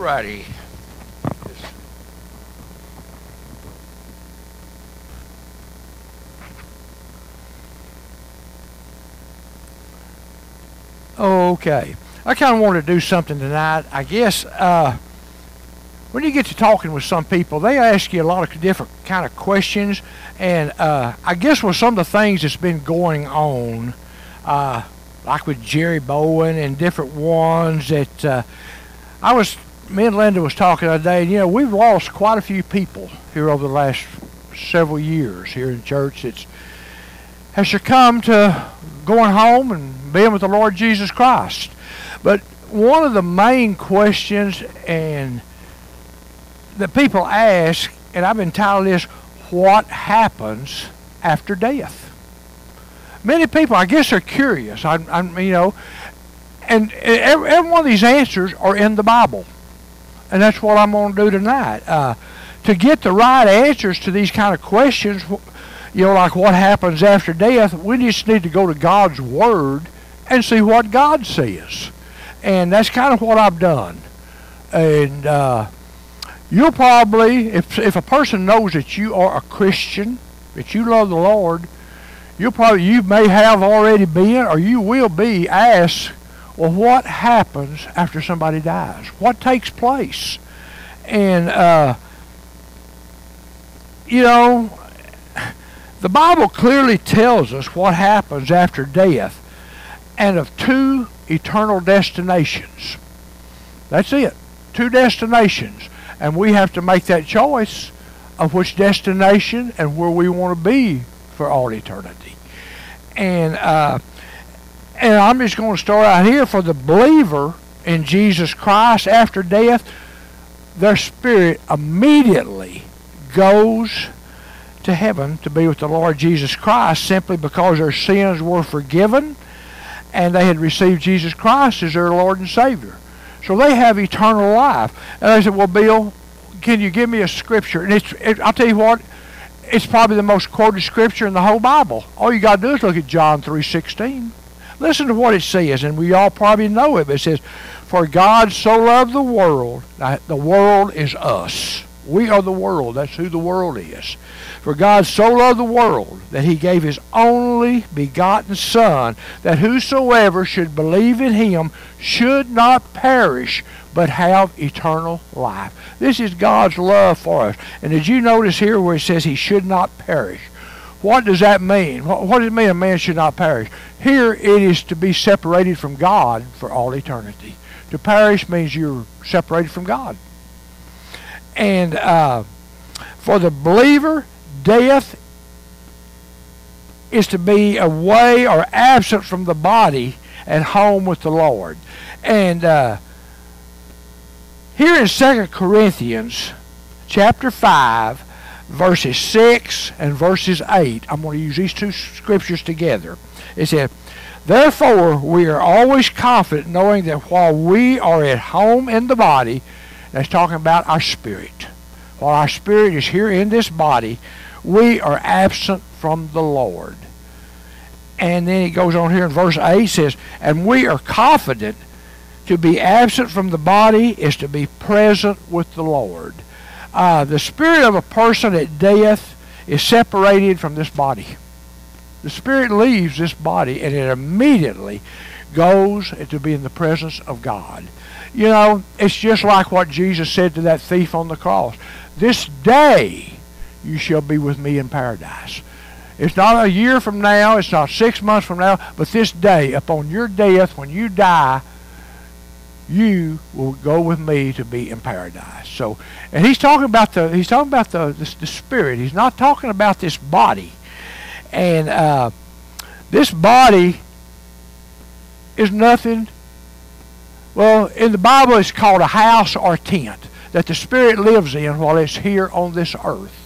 Alrighty. Okay. I kind of want to do something tonight. I guess uh, when you get to talking with some people, they ask you a lot of different kind of questions, and uh, I guess with some of the things that's been going on, uh, like with Jerry Bowen and different ones that uh, I was, me and Linda was talking the other day, and you know we've lost quite a few people here over the last several years here in church. It's has succumbed to going home and being with the Lord Jesus Christ. But one of the main questions and that people ask, and I've entitled this, what happens after death? Many people, I guess, are curious. I, I you know, and every, every, one of these answers are in the Bible, and that's what I'm going to do tonight. Uh, to get the right answers to these kind of questions, you know, like what happens after death, we just need to go to God's Word and see what God says. And that's kind of what I've done. And uh, you'll probably, if, if a person knows that you are a Christian, that you love the Lord, you'll probably, you may have already been or you will be asked, well, what happens after somebody dies? What takes place? And, uh, you know, the Bible clearly tells us what happens after death and of two eternal destinations. That's it. Two destinations. And we have to make that choice of which destination and where we want to be for all eternity. And uh, and I'm just going to start out here for the believer in Jesus Christ after death, their spirit immediately goes to heaven to be with the Lord Jesus Christ simply because their sins were forgiven and they had received Jesus Christ as their Lord and Savior. So they have eternal life. And I said, well, Bill, can you give me a scripture? And it's, it, I'll tell you what, it's probably the most quoted scripture in the whole Bible. All you got to do is look at John 3.16. Listen to what it says, and we all probably know it. But it says, For God so loved the world, that the world is us. We are the world. That's who the world is. For God so loved the world that he gave his only begotten Son, that whosoever should believe in him should not perish, but have eternal life. This is God's love for us. And did you notice here where it says he should not perish? What does that mean? What, what does it mean a man should not perish? Here it is to be separated from God for all eternity. To perish means you're separated from God. And uh, for the believer, death is to be away or absent from the body and home with the Lord. And uh, here in 2 Corinthians chapter 5, verses 6 and verses 8, I'm going to use these two scriptures together. It said, Therefore, we are always confident knowing that while we are at home in the body, that's talking about our spirit. While our spirit is here in this body, we are absent from the Lord. And then he goes on here in verse 8 says, And we are confident to be absent from the body is to be present with the Lord. Uh, the spirit of a person at death is separated from this body. The spirit leaves this body and it immediately goes to be in the presence of God. You know, it's just like what Jesus said to that thief on the cross. This day you shall be with me in paradise. It's not a year from now, it's not six months from now, but this day, upon your death, when you die, you will go with me to be in paradise. So, and he's talking about the he's talking about the the, the spirit. He's not talking about this body, and uh, this body is nothing. Well, in the Bible, it's called a house or tent that the spirit lives in while it's here on this earth.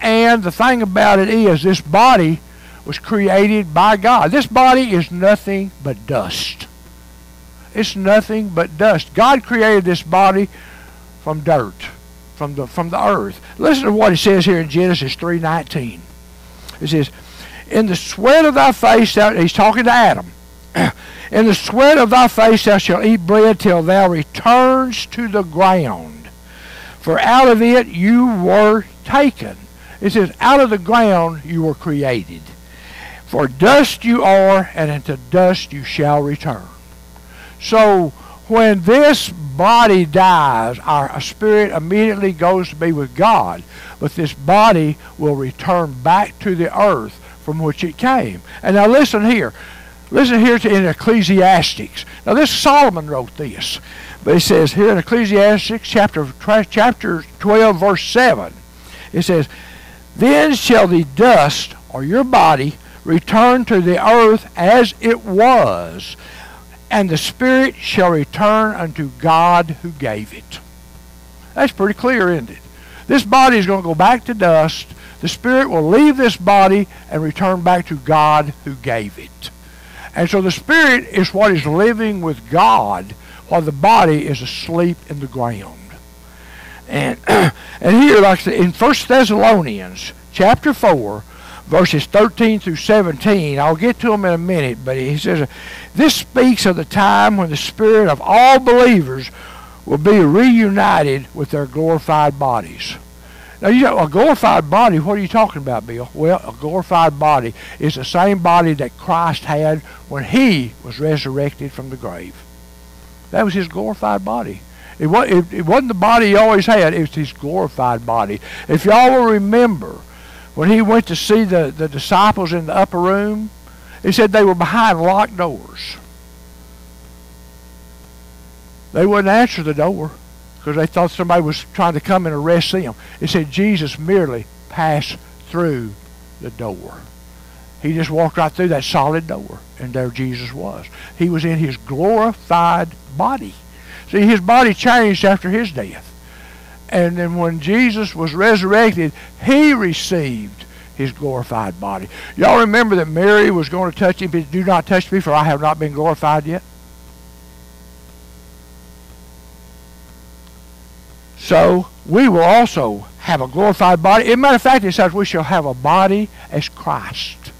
And the thing about it is, this body was created by God. This body is nothing but dust. It's nothing but dust. God created this body from dirt, from the from the earth. Listen to what it says here in Genesis 3:19. It says, "In the sweat of thy face, thou, he's talking to Adam. In the sweat of thy face thou shalt eat bread till thou returns to the ground. For out of it you were taken. It says, out of the ground you were created. For dust you are, and into dust you shall return. So when this body dies, our spirit immediately goes to be with God. But this body will return back to the earth from which it came. And now listen here. Listen here to in Ecclesiastics. Now this Solomon wrote this. But he says here in Ecclesiastics chapter chapter 12 verse 7. It says, Then shall the dust or your body return to the earth as it was, and the spirit shall return unto God who gave it. That's pretty clear, isn't it? This body is going to go back to dust. The spirit will leave this body and return back to God who gave it. And so the spirit is what is living with God while the body is asleep in the ground. And and here, like in 1 Thessalonians chapter 4, verses 13 through 17. I'll get to them in a minute, but he says, This speaks of the time when the spirit of all believers will be reunited with their glorified bodies. Now, you know, a glorified body, what are you talking about, Bill? Well, a glorified body is the same body that Christ had when he was resurrected from the grave. That was his glorified body. It, was, it, it wasn't the body he always had, it was his glorified body. If y'all will remember, when he went to see the, the disciples in the upper room, he said they were behind locked doors. They wouldn't answer the door because they thought somebody was trying to come and arrest them. It said Jesus merely passed through the door. He just walked right through that solid door, and there Jesus was. He was in his glorified body. See, his body changed after his death. And then when Jesus was resurrected, he received his glorified body. Y'all remember that Mary was going to touch him, but do not touch me, for I have not been glorified yet? So we will also have a glorified body. As a matter of fact, it says we shall have a body as Christ.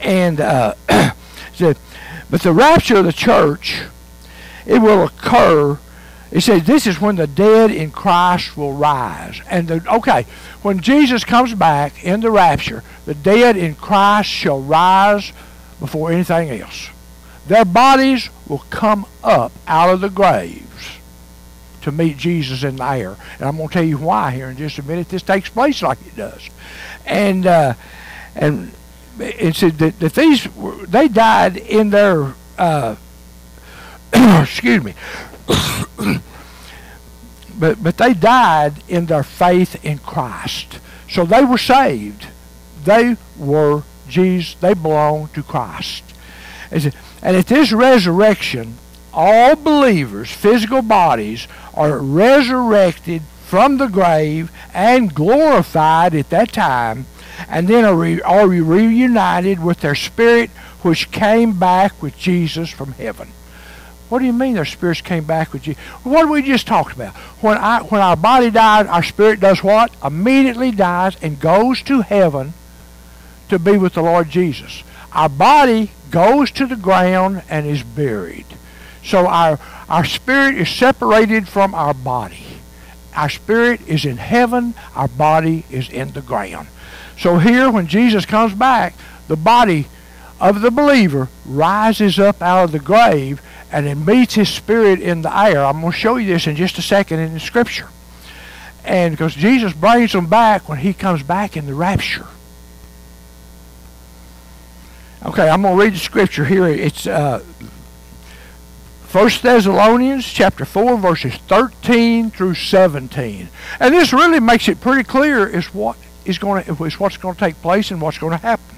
And uh, but the rapture of the church, it will occur he says this is when the dead in Christ will rise. And the, okay, when Jesus comes back in the rapture, the dead in Christ shall rise before anything else. Their bodies will come up out of the graves to meet Jesus in the air. And I'm going to tell you why here in just a minute. This takes place like it does. And uh, and it said that, that these they died in their uh, excuse me but, but they died in their faith in Christ. So they were saved. They were Jesus. They belonged to Christ. And at this resurrection, all believers' physical bodies are resurrected from the grave and glorified at that time, and then are, re- are reunited with their spirit which came back with Jesus from heaven. What do you mean their spirits came back with you? What we just talked about? When I when our body dies, our spirit does what? Immediately dies and goes to heaven to be with the Lord Jesus. Our body goes to the ground and is buried. So our our spirit is separated from our body. Our spirit is in heaven, our body is in the ground. So here when Jesus comes back, the body of the believer rises up out of the grave and it meets his spirit in the air. I'm going to show you this in just a second in the scripture. And because Jesus brings them back when he comes back in the rapture. Okay, I'm going to read the scripture here. It's uh, 1 Thessalonians chapter 4, verses 13 through 17. And this really makes it pretty clear is what is going to, is what's going to take place and what's going to happen.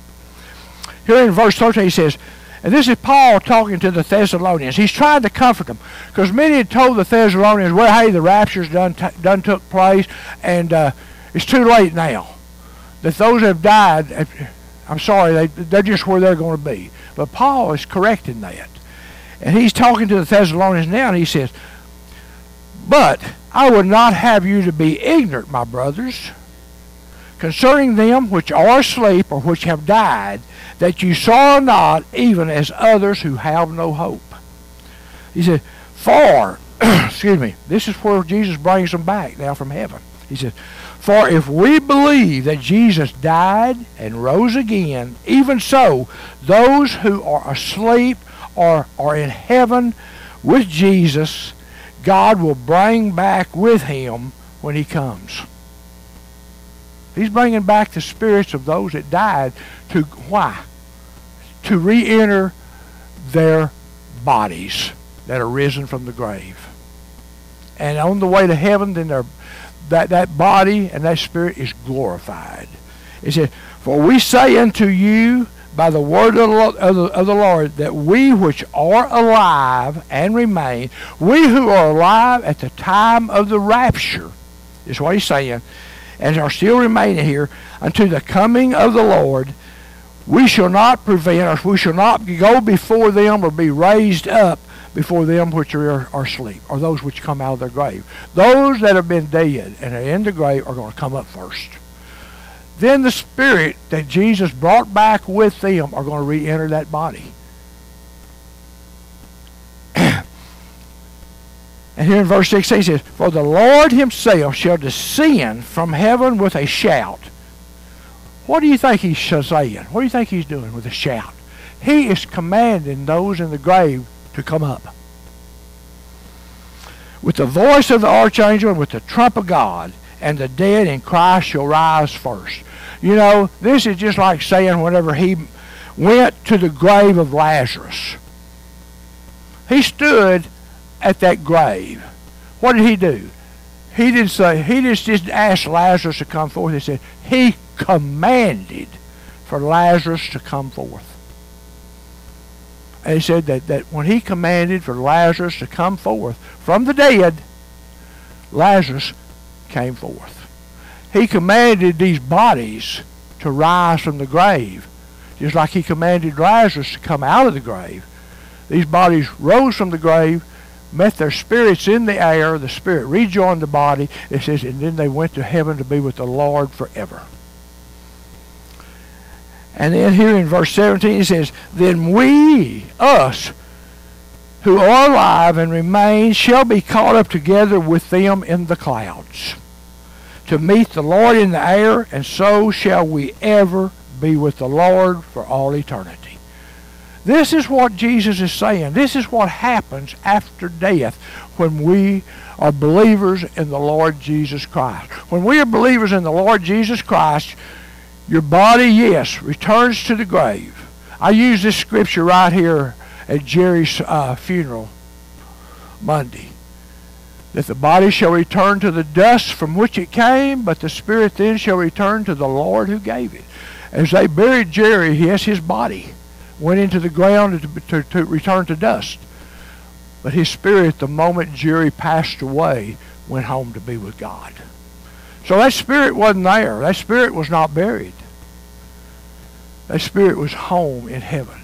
Here in verse 13 he says, and this is Paul talking to the Thessalonians. He's trying to comfort them because many had told the Thessalonians, well, hey, the rapture's done, done took place and uh, it's too late now. That those have died, uh, I'm sorry, they, they're just where they're going to be. But Paul is correcting that. And he's talking to the Thessalonians now and he says, But I would not have you to be ignorant, my brothers, concerning them which are asleep or which have died, that you sorrow not, even as others who have no hope. He said, For, excuse me, this is where Jesus brings them back now from heaven. He said, For if we believe that Jesus died and rose again, even so, those who are asleep or are in heaven with Jesus, God will bring back with him when he comes. He's bringing back the spirits of those that died to why? To re-enter their bodies that are risen from the grave. And on the way to heaven, then their, that, that body and that spirit is glorified. It said, For we say unto you by the word of the, of the, of the Lord that we which are alive and remain, we who are alive at the time of the rapture, is what he's saying, and are still remaining here unto the coming of the Lord, we shall not prevent, or we shall not go before them or be raised up before them which are, are asleep, or those which come out of their grave. Those that have been dead and are in the grave are going to come up first. Then the spirit that Jesus brought back with them are going to re-enter that body. And here in verse 16 it says, For the Lord himself shall descend from heaven with a shout. What do you think he's saying? What do you think he's doing with a shout? He is commanding those in the grave to come up. With the voice of the archangel and with the trump of God, and the dead in Christ shall rise first. You know, this is just like saying whenever he went to the grave of Lazarus. He stood at that grave. What did he do? He didn't say, he just didn't ask Lazarus to come forth. He said, he commanded for Lazarus to come forth. And he said that, that when he commanded for Lazarus to come forth from the dead, Lazarus came forth. He commanded these bodies to rise from the grave, just like he commanded Lazarus to come out of the grave. These bodies rose from the grave met their spirits in the air. The spirit rejoined the body. It says, and then they went to heaven to be with the Lord forever. And then here in verse 17 it says, Then we, us, who are alive and remain, shall be caught up together with them in the clouds to meet the Lord in the air, and so shall we ever be with the Lord for all eternity. This is what Jesus is saying. This is what happens after death when we are believers in the Lord Jesus Christ. When we are believers in the Lord Jesus Christ, your body, yes, returns to the grave. I use this scripture right here at Jerry's uh, funeral Monday. That the body shall return to the dust from which it came, but the spirit then shall return to the Lord who gave it. As they buried Jerry, yes, his body went into the ground to, to, to return to dust. But his spirit, the moment Jerry passed away, went home to be with God. So that spirit wasn't there. That spirit was not buried. That spirit was home in heaven.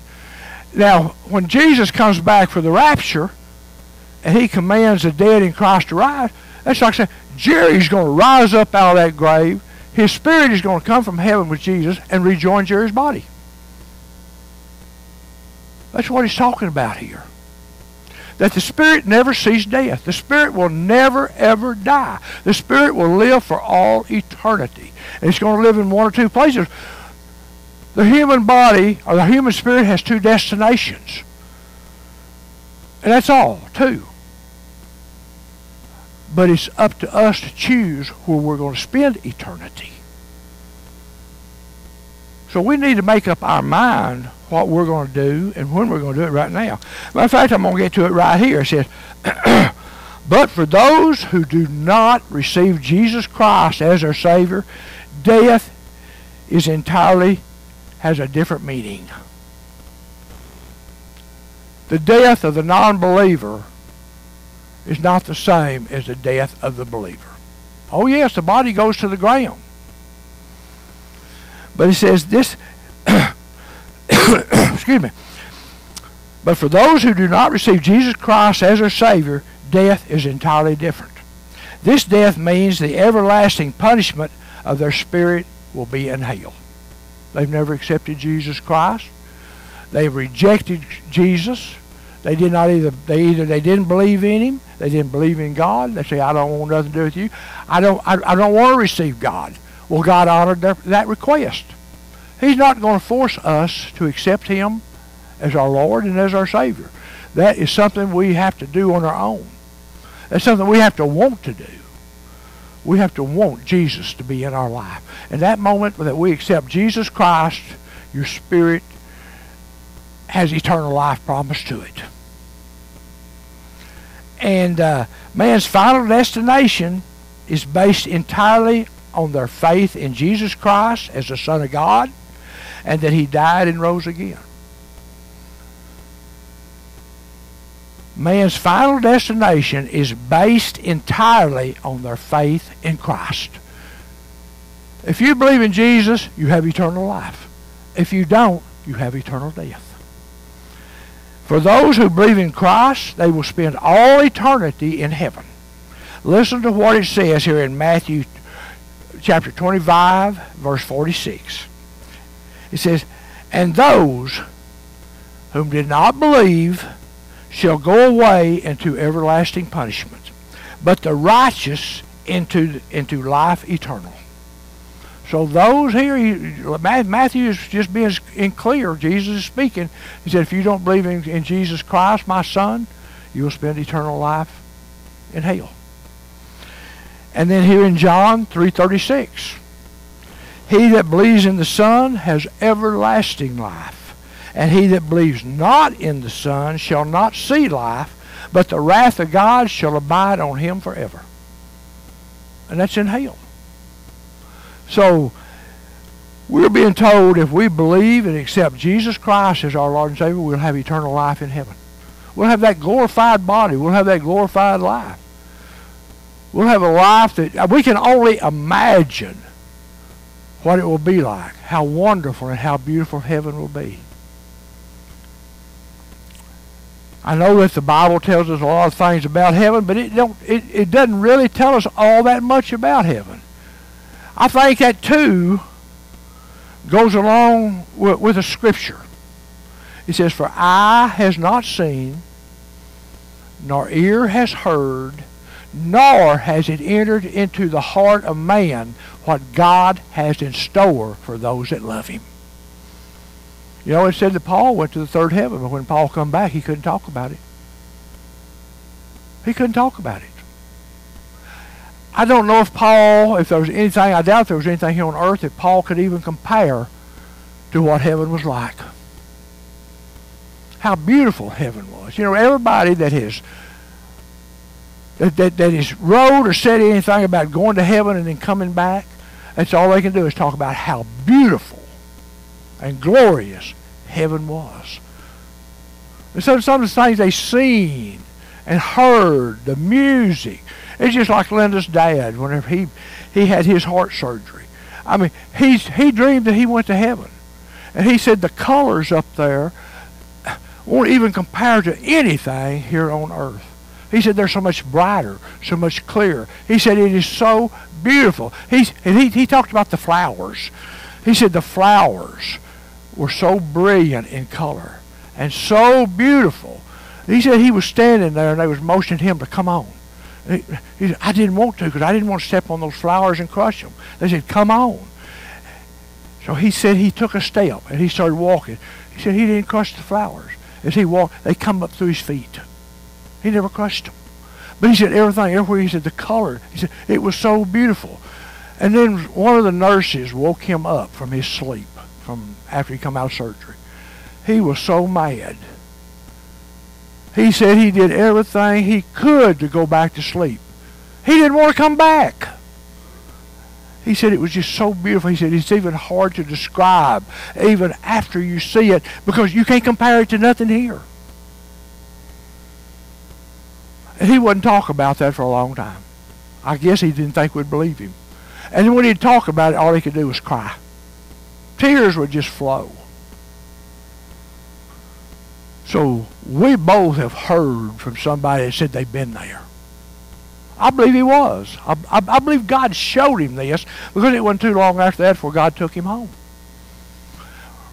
Now, when Jesus comes back for the rapture, and he commands the dead in Christ to rise, that's like saying, Jerry's going to rise up out of that grave. His spirit is going to come from heaven with Jesus and rejoin Jerry's body. That's what he's talking about here. That the Spirit never sees death. The Spirit will never, ever die. The Spirit will live for all eternity. And it's going to live in one or two places. The human body, or the human spirit, has two destinations. And that's all, two. But it's up to us to choose where we're going to spend eternity. So we need to make up our mind what we're going to do and when we're going to do it right now. Matter of fact, I'm going to get to it right here. It says, But for those who do not receive Jesus Christ as their Savior, death is entirely has a different meaning. The death of the non-believer is not the same as the death of the believer. Oh yes, the body goes to the ground. But he says this excuse me. But for those who do not receive Jesus Christ as their Savior, death is entirely different. This death means the everlasting punishment of their spirit will be in hell. They've never accepted Jesus Christ. They've rejected Jesus. They did not either. They either they didn't believe in Him. They didn't believe in God. They say, "I don't want nothing to do with you. I don't. I, I don't want to receive God." Well, God honored their, that request. He's not going to force us to accept Him as our Lord and as our Savior. That is something we have to do on our own. That's something we have to want to do. We have to want Jesus to be in our life. And that moment that we accept Jesus Christ, your spirit has eternal life promised to it. And uh, man's final destination is based entirely on their faith in Jesus Christ as the Son of God and that he died and rose again. Man's final destination is based entirely on their faith in Christ. If you believe in Jesus, you have eternal life. If you don't, you have eternal death. For those who believe in Christ, they will spend all eternity in heaven. Listen to what it says here in Matthew chapter 25, verse 46. It says, And those whom did not believe shall go away into everlasting punishment, but the righteous into, into life eternal. So those here, Matthew is just being in clear. Jesus is speaking. He said, if you don't believe in, in Jesus Christ, my son, you will spend eternal life in hell. And then here in John 3.36, he that believes in the Son has everlasting life. And he that believes not in the Son shall not see life, but the wrath of God shall abide on him forever. And that's in hell. So, we're being told if we believe and accept Jesus Christ as our Lord and Savior, we'll have eternal life in heaven. We'll have that glorified body. We'll have that glorified life. We'll have a life that we can only imagine what it will be like, how wonderful and how beautiful heaven will be. I know that the Bible tells us a lot of things about heaven, but it don't it, it doesn't really tell us all that much about heaven. I think that too goes along with, with the scripture. It says, For eye has not seen, nor ear has heard, nor has it entered into the heart of man what God has in store for those that love him. You know, it said that Paul went to the third heaven, but when Paul come back, he couldn't talk about it. He couldn't talk about it. I don't know if Paul, if there was anything, I doubt there was anything here on earth that Paul could even compare to what heaven was like. How beautiful heaven was. You know, everybody that has that, that, that has wrote or said anything about going to heaven and then coming back, that's all they can do is talk about how beautiful and glorious heaven was. And so some of the things they seen and heard, the music, it's just like Linda's dad whenever he, he had his heart surgery. I mean, he's, he dreamed that he went to heaven. And he said the colors up there won't even compare to anything here on earth. He said they're so much brighter, so much clearer. He said it is so beautiful. He's, and he, he talked about the flowers. He said the flowers were so brilliant in color and so beautiful. He said he was standing there and they was motioning him to come on. He, he said, I didn't want to because I didn't want to step on those flowers and crush them. They said, come on. So he said he took a step and he started walking. He said he didn't crush the flowers. As he walked, they come up through his feet. He never crushed them. But he said everything, everywhere he said the color, he said it was so beautiful. And then one of the nurses woke him up from his sleep from after he come out of surgery. He was so mad. He said he did everything he could to go back to sleep. He didn't want to come back. He said it was just so beautiful. He said it's even hard to describe even after you see it because you can't compare it to nothing here. And he wouldn't talk about that for a long time. I guess he didn't think we'd believe him. And when he'd talk about it, all he could do was cry. Tears would just flow. So we both have heard from somebody that said they've been there. I believe he was. I, I, I believe God showed him this because it wasn't too long after that before God took him home.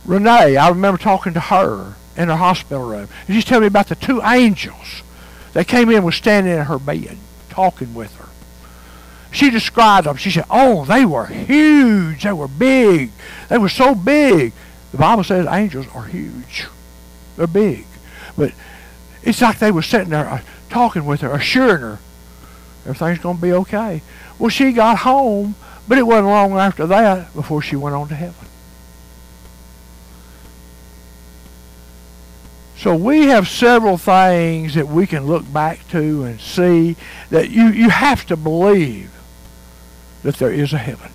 Renee, I remember talking to her in her hospital room. She's telling me about the two angels that came in was standing in her bed talking with her. She described them. She said, oh, they were huge. They were big. They were so big. The Bible says angels are huge. They're big. But it's like they were sitting there uh, talking with her, assuring her everything's going to be okay. Well, she got home, but it wasn't long after that before she went on to heaven. So we have several things that we can look back to and see that you, you have to believe that there is a heaven.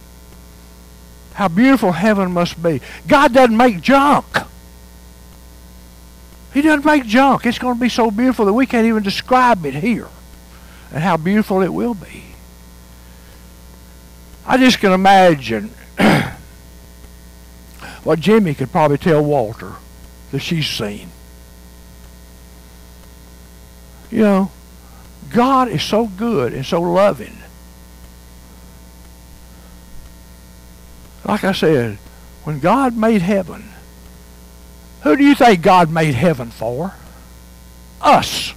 How beautiful heaven must be. God doesn't make junk. He doesn't make junk. It's going to be so beautiful that we can't even describe it here and how beautiful it will be. I just can imagine what Jimmy could probably tell Walter that she's seen. You know, God is so good and so loving. Like I said, when God made heaven, who do you think God made heaven for? Us.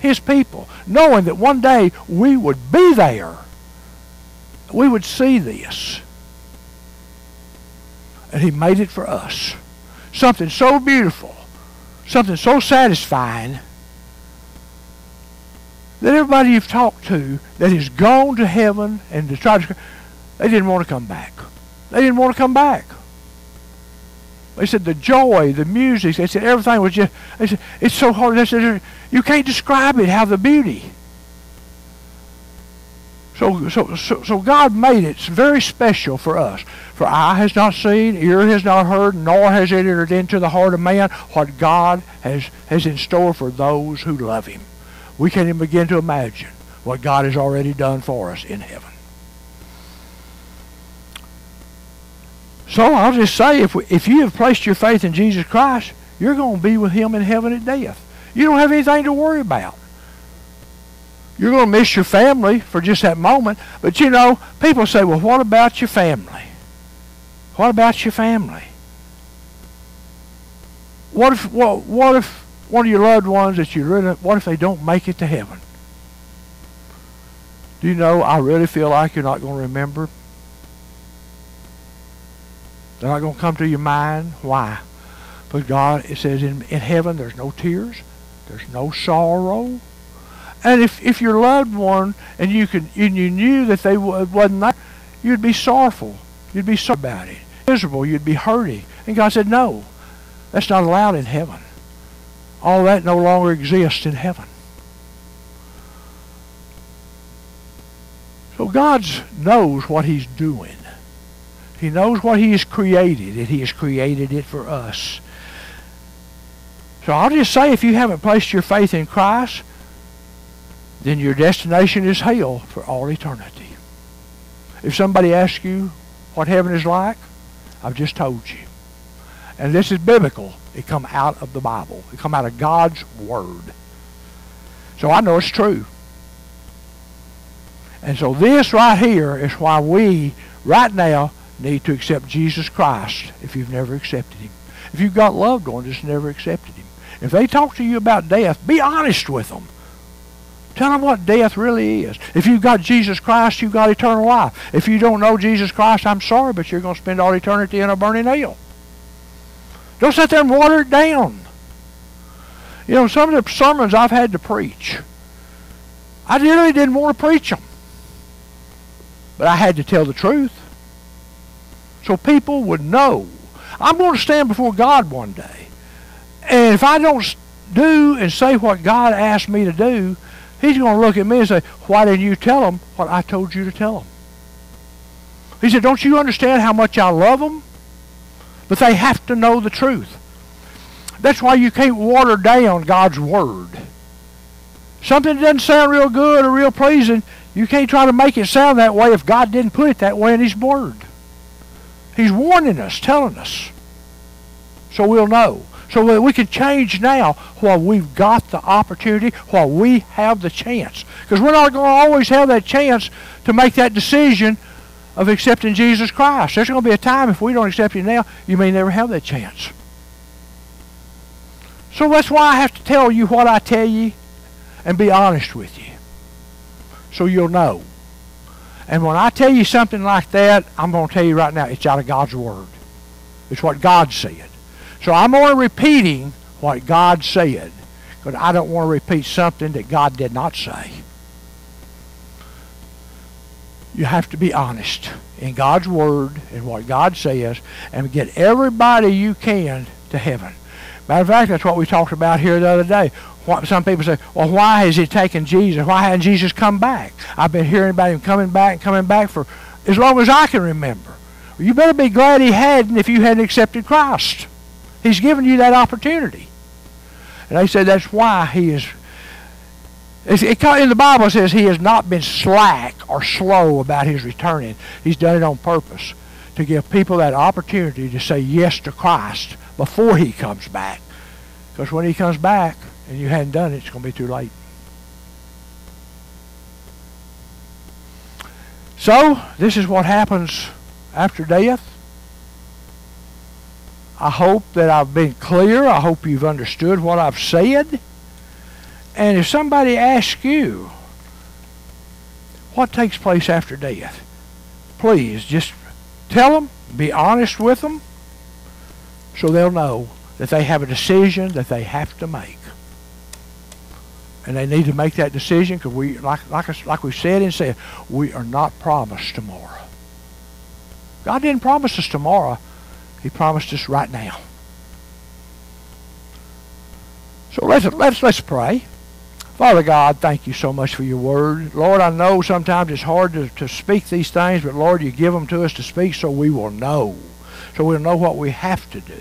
His people. Knowing that one day we would be there. We would see this. And He made it for us. Something so beautiful. Something so satisfying that everybody you've talked to that has gone to heaven and to try to, they didn't want to come back. They didn't want to come back. They said the joy, the music, they said everything was just, they said, it's so hard. They said, you can't describe it, how the beauty. So, so, so, so God made it very special for us. For eye has not seen, ear has not heard, nor has it entered into the heart of man what God has, has in store for those who love him. We can't even begin to imagine what God has already done for us in heaven. So I'll just say, if, we, if you have placed your faith in Jesus Christ, you're going to be with him in heaven at death. You don't have anything to worry about. You're going to miss your family for just that moment. But you know, people say, well, what about your family? What about your family? What if, what, what if one of your loved ones that you really, what if they don't make it to heaven? Do you know, I really feel like you're not going to remember they're not going to come to your mind. Why? But God, it says in, in heaven there's no tears. There's no sorrow. And if, if your loved one and you could and you knew that they wasn't there, you'd be sorrowful. You'd be sorry about it. Miserable. You'd be hurting. And God said, no, that's not allowed in heaven. All that no longer exists in heaven. So God knows what he's doing. He knows what he has created, and he has created it for us. So I'll just say if you haven't placed your faith in Christ, then your destination is hell for all eternity. If somebody asks you what heaven is like, I've just told you. And this is biblical. It come out of the Bible. It come out of God's Word. So I know it's true. And so this right here is why we, right now, need to accept Jesus Christ if you've never accepted him. If you've got loved ones that's never accepted him. If they talk to you about death, be honest with them. Tell them what death really is. If you've got Jesus Christ, you've got eternal life. If you don't know Jesus Christ, I'm sorry, but you're going to spend all eternity in a burning hell. Don't sit there and water it down. You know, some of the sermons I've had to preach, I really didn't want to preach them. But I had to tell the truth so people would know. I'm going to stand before God one day. And if I don't do and say what God asked me to do, he's going to look at me and say, why didn't you tell them what I told you to tell them? He said, don't you understand how much I love them? But they have to know the truth. That's why you can't water down God's Word. Something that doesn't sound real good or real pleasing, you can't try to make it sound that way if God didn't put it that way in His Word. He's warning us, telling us. So we'll know. so that we can change now while we've got the opportunity, while we have the chance. Because we're not going to always have that chance to make that decision of accepting Jesus Christ. There's going to be a time if we don't accept Him now, you may never have that chance. So that's why I have to tell you what I tell you and be honest with you so you'll know. And when I tell you something like that, I'm going to tell you right now, it's out of God's Word. It's what God said. So I'm only repeating what God said because I don't want to repeat something that God did not say. You have to be honest in God's Word and what God says and get everybody you can to heaven. Matter of fact, that's what we talked about here the other day. Some people say, well, why has he taken Jesus? Why hasn't Jesus come back? I've been hearing about him coming back and coming back for as long as I can remember. Well, you better be glad he hadn't if you hadn't accepted Christ. He's given you that opportunity. And they said that's why he is. It, in the Bible it says he has not been slack or slow about his returning. He's done it on purpose to give people that opportunity to say yes to Christ before he comes back. Because when he comes back and you hadn't done it, it's going to be too late. So, this is what happens after death. I hope that I've been clear. I hope you've understood what I've said. And if somebody asks you what takes place after death, please just tell them, be honest with them, so they'll know that they have a decision that they have to make. And they need to make that decision because we, like, like, like we said and said, we are not promised tomorrow. God didn't promise us tomorrow. He promised us right now. So let's, let's, let's pray. Father God, thank you so much for your word. Lord, I know sometimes it's hard to, to speak these things, but Lord, you give them to us to speak so we will know. So we'll know what we have to do.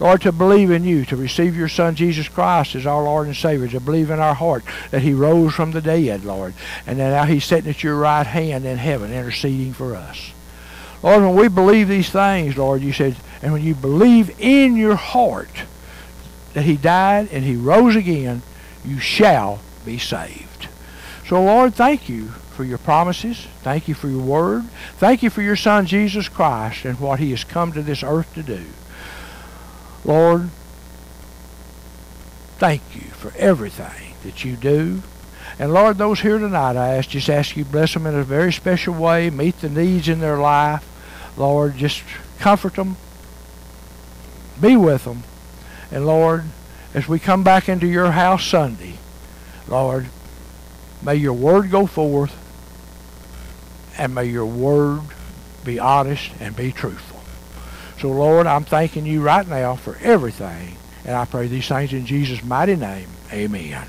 Lord, to believe in you, to receive your Son Jesus Christ as our Lord and Savior, to believe in our heart that he rose from the dead, Lord, and that now he's sitting at your right hand in heaven interceding for us. Lord, when we believe these things, Lord, you said, and when you believe in your heart that he died and he rose again, you shall be saved. So, Lord, thank you for your promises. Thank you for your word. Thank you for your Son, Jesus Christ, and what he has come to this earth to do. Lord, thank you for everything that you do. And Lord, those here tonight, I ask, just ask you bless them in a very special way, meet the needs in their life. Lord, just comfort them, be with them. And Lord, as we come back into your house Sunday, Lord, may your word go forth and may your word be honest and be truthful. So, Lord, I'm thanking you right now for everything. And I pray these things in Jesus' mighty name. Amen.